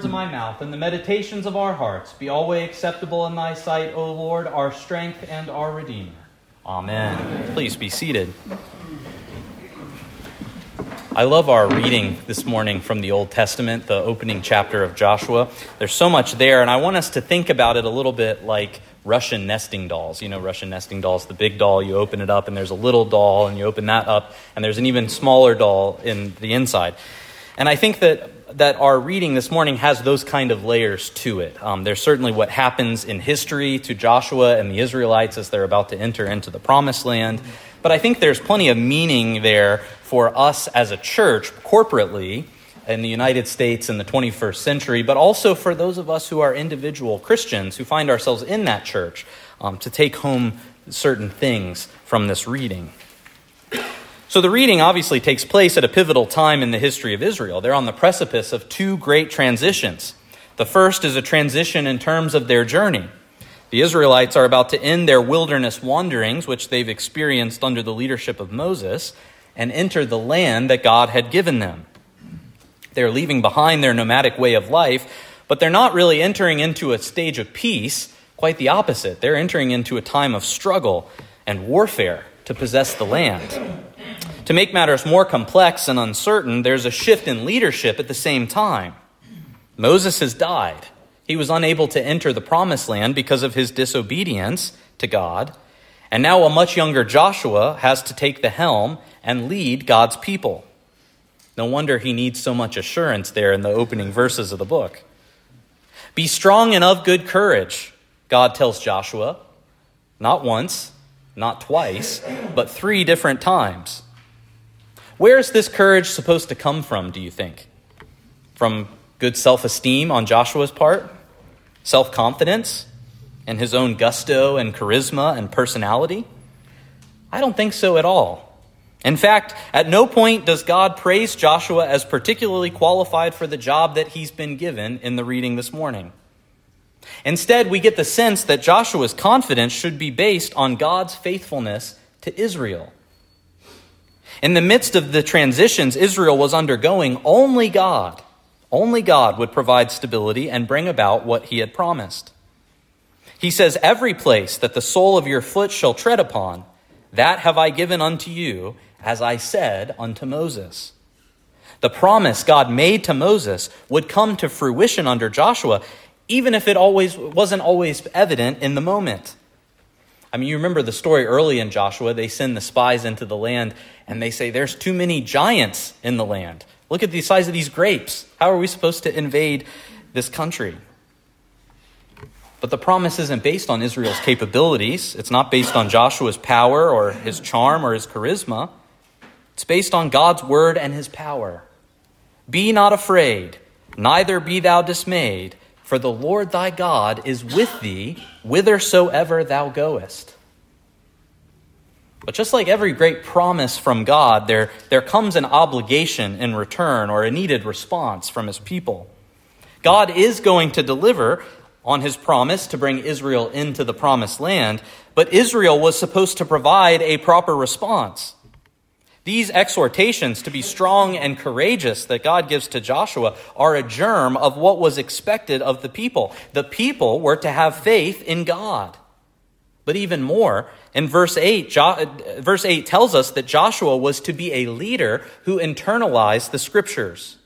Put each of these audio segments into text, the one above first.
words of my mouth and the meditations of our hearts be always acceptable in thy sight, O Lord, our strength and our Redeemer. Amen. Amen. Please be seated. I love our reading this morning from the Old Testament, the opening chapter of Joshua. There's so much there, and I want us to think about it a little bit like Russian nesting dolls. You know, Russian nesting dolls, the big doll, you open it up, and there's a little doll, and you open that up, and there's an even smaller doll in the inside. And I think that, that our reading this morning has those kind of layers to it. Um, there's certainly what happens in history to Joshua and the Israelites as they're about to enter into the promised land. But I think there's plenty of meaning there for us as a church, corporately, in the United States in the 21st century, but also for those of us who are individual Christians who find ourselves in that church um, to take home certain things from this reading. So the reading obviously takes place at a pivotal time in the history of Israel. They're on the precipice of two great transitions. The first is a transition in terms of their journey. The Israelites are about to end their wilderness wanderings, which they've experienced under the leadership of Moses, and enter the land that God had given them. They're leaving behind their nomadic way of life, but they're not really entering into a stage of peace. Quite the opposite. They're entering into a time of struggle and warfare to possess the land. To make matters more complex and uncertain, there's a shift in leadership at the same time. Moses has died. He was unable to enter the promised land because of his disobedience to God. And now a much younger Joshua has to take the helm and lead God's people. No wonder he needs so much assurance there in the opening verses of the book. Be strong and of good courage, God tells Joshua, not once, not twice, but three different times. Where is this courage supposed to come from, do you think? From good self esteem on Joshua's part? Self confidence? And his own gusto and charisma and personality? I don't think so at all. In fact, at no point does God praise Joshua as particularly qualified for the job that he's been given in the reading this morning. Instead, we get the sense that Joshua's confidence should be based on God's faithfulness to Israel. In the midst of the transitions Israel was undergoing, only God, only God would provide stability and bring about what he had promised. He says, Every place that the sole of your foot shall tread upon, that have I given unto you, as I said unto Moses. The promise God made to Moses would come to fruition under Joshua, even if it always wasn't always evident in the moment. I mean, you remember the story early in Joshua. They send the spies into the land and they say, There's too many giants in the land. Look at the size of these grapes. How are we supposed to invade this country? But the promise isn't based on Israel's capabilities. It's not based on Joshua's power or his charm or his charisma. It's based on God's word and his power. Be not afraid, neither be thou dismayed, for the Lord thy God is with thee whithersoever thou goest. But just like every great promise from God, there, there comes an obligation in return or a needed response from his people. God is going to deliver on his promise to bring Israel into the promised land, but Israel was supposed to provide a proper response. These exhortations to be strong and courageous that God gives to Joshua are a germ of what was expected of the people. The people were to have faith in God. But even more, in verse 8, jo- uh, verse 8 tells us that Joshua was to be a leader who internalized the scriptures.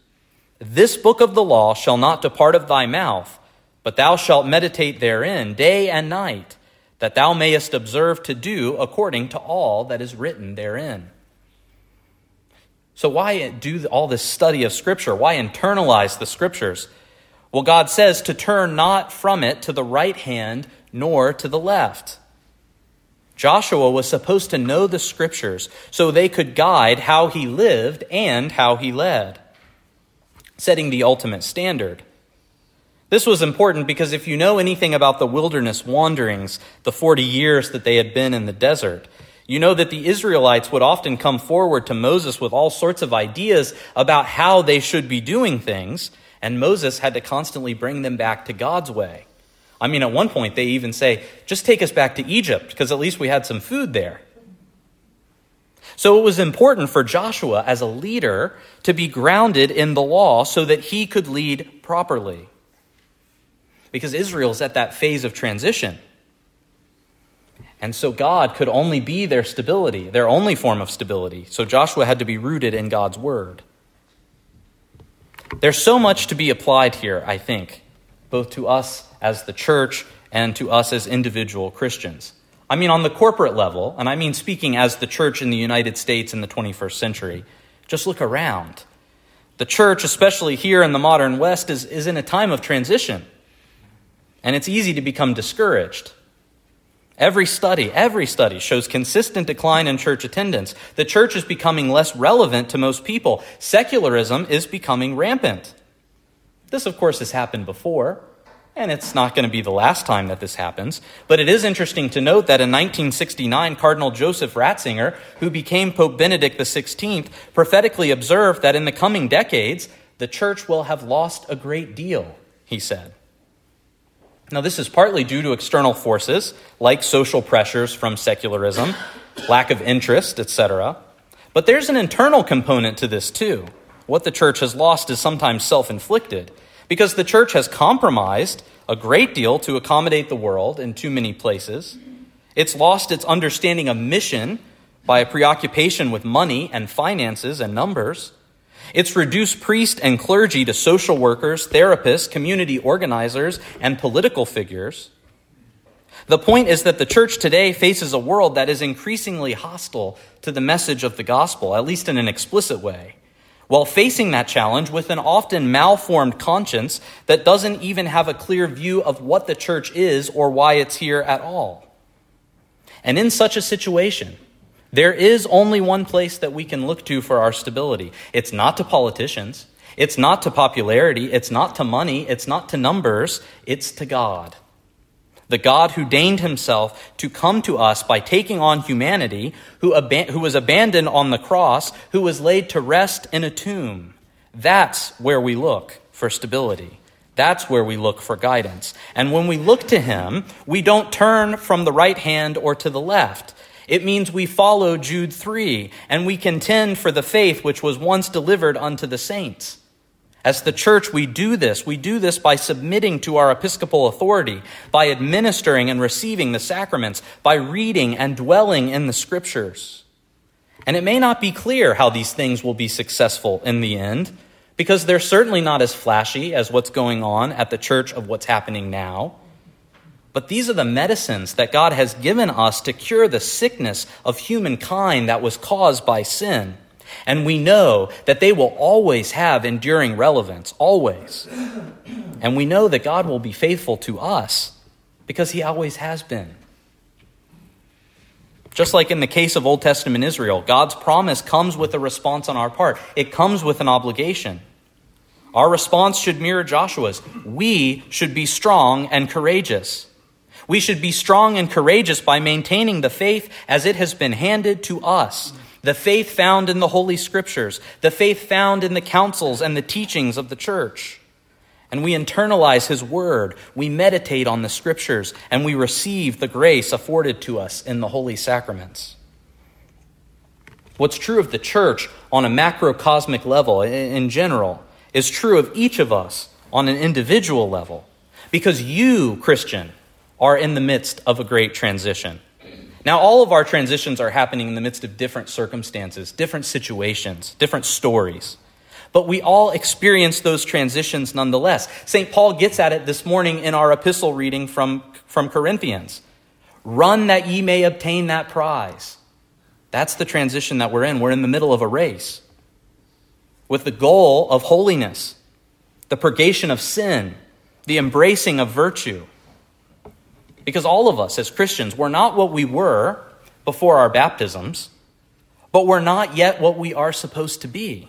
This book of the law shall not depart of thy mouth, but thou shalt meditate therein day and night, that thou mayest observe to do according to all that is written therein. So, why do all this study of Scripture? Why internalize the Scriptures? Well, God says to turn not from it to the right hand nor to the left. Joshua was supposed to know the Scriptures so they could guide how he lived and how he led, setting the ultimate standard. This was important because if you know anything about the wilderness wanderings, the 40 years that they had been in the desert, you know that the Israelites would often come forward to Moses with all sorts of ideas about how they should be doing things, and Moses had to constantly bring them back to God's way. I mean, at one point, they even say, just take us back to Egypt, because at least we had some food there. So it was important for Joshua as a leader to be grounded in the law so that he could lead properly. Because Israel's at that phase of transition. And so God could only be their stability, their only form of stability. So Joshua had to be rooted in God's word. There's so much to be applied here, I think, both to us as the church and to us as individual Christians. I mean, on the corporate level, and I mean speaking as the church in the United States in the 21st century, just look around. The church, especially here in the modern West, is, is in a time of transition. And it's easy to become discouraged. Every study, every study shows consistent decline in church attendance. The church is becoming less relevant to most people. Secularism is becoming rampant. This, of course, has happened before, and it's not going to be the last time that this happens. But it is interesting to note that in 1969, Cardinal Joseph Ratzinger, who became Pope Benedict XVI, prophetically observed that in the coming decades, the church will have lost a great deal, he said. Now, this is partly due to external forces like social pressures from secularism, lack of interest, etc. But there's an internal component to this too. What the church has lost is sometimes self inflicted because the church has compromised a great deal to accommodate the world in too many places. It's lost its understanding of mission by a preoccupation with money and finances and numbers. It's reduced priest and clergy to social workers, therapists, community organizers, and political figures. The point is that the church today faces a world that is increasingly hostile to the message of the gospel, at least in an explicit way, while facing that challenge with an often malformed conscience that doesn't even have a clear view of what the church is or why it's here at all. And in such a situation, there is only one place that we can look to for our stability. It's not to politicians. It's not to popularity. It's not to money. It's not to numbers. It's to God. The God who deigned himself to come to us by taking on humanity, who, ab- who was abandoned on the cross, who was laid to rest in a tomb. That's where we look for stability. That's where we look for guidance. And when we look to him, we don't turn from the right hand or to the left. It means we follow Jude 3 and we contend for the faith which was once delivered unto the saints. As the church, we do this. We do this by submitting to our episcopal authority, by administering and receiving the sacraments, by reading and dwelling in the scriptures. And it may not be clear how these things will be successful in the end, because they're certainly not as flashy as what's going on at the church of what's happening now. But these are the medicines that God has given us to cure the sickness of humankind that was caused by sin. And we know that they will always have enduring relevance, always. And we know that God will be faithful to us because he always has been. Just like in the case of Old Testament Israel, God's promise comes with a response on our part, it comes with an obligation. Our response should mirror Joshua's. We should be strong and courageous. We should be strong and courageous by maintaining the faith as it has been handed to us. The faith found in the Holy Scriptures, the faith found in the councils and the teachings of the church. And we internalize His Word, we meditate on the Scriptures, and we receive the grace afforded to us in the holy sacraments. What's true of the church on a macrocosmic level in general is true of each of us on an individual level. Because you, Christian, are in the midst of a great transition. Now, all of our transitions are happening in the midst of different circumstances, different situations, different stories. But we all experience those transitions nonetheless. St. Paul gets at it this morning in our epistle reading from, from Corinthians. Run that ye may obtain that prize. That's the transition that we're in. We're in the middle of a race with the goal of holiness, the purgation of sin, the embracing of virtue. Because all of us as Christians, we're not what we were before our baptisms, but we're not yet what we are supposed to be.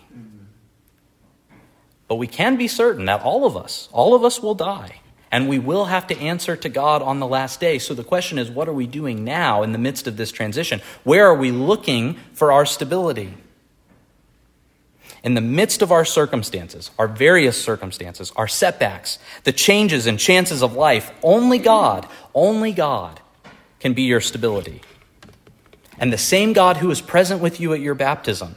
But we can be certain that all of us, all of us will die. And we will have to answer to God on the last day. So the question is, what are we doing now in the midst of this transition? Where are we looking for our stability? In the midst of our circumstances, our various circumstances, our setbacks, the changes and chances of life, only God, only God can be your stability. And the same God who is present with you at your baptism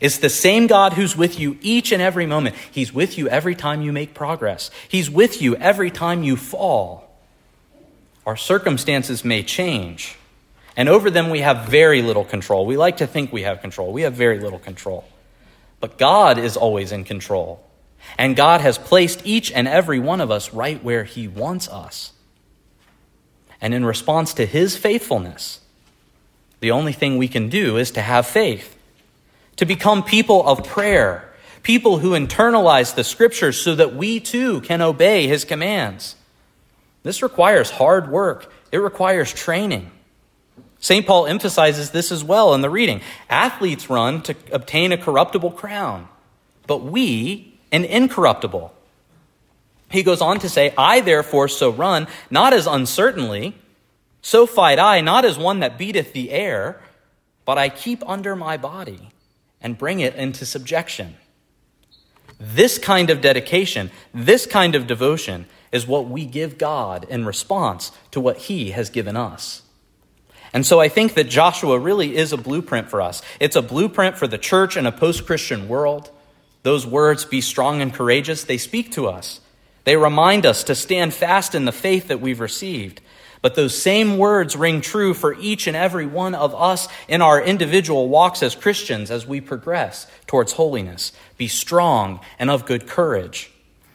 is the same God who's with you each and every moment. He's with you every time you make progress, He's with you every time you fall. Our circumstances may change, and over them we have very little control. We like to think we have control, we have very little control. But God is always in control. And God has placed each and every one of us right where He wants us. And in response to His faithfulness, the only thing we can do is to have faith, to become people of prayer, people who internalize the scriptures so that we too can obey His commands. This requires hard work, it requires training. St. Paul emphasizes this as well in the reading. Athletes run to obtain a corruptible crown, but we an incorruptible. He goes on to say, I therefore so run, not as uncertainly, so fight I, not as one that beateth the air, but I keep under my body and bring it into subjection. This kind of dedication, this kind of devotion, is what we give God in response to what He has given us. And so I think that Joshua really is a blueprint for us. It's a blueprint for the church in a post Christian world. Those words, be strong and courageous, they speak to us. They remind us to stand fast in the faith that we've received. But those same words ring true for each and every one of us in our individual walks as Christians as we progress towards holiness. Be strong and of good courage.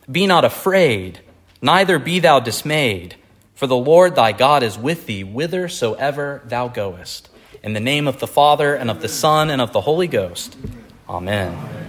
Be not afraid, neither be thou dismayed, for the Lord thy God is with thee whithersoever thou goest. In the name of the Father, and of the Son, and of the Holy Ghost. Amen.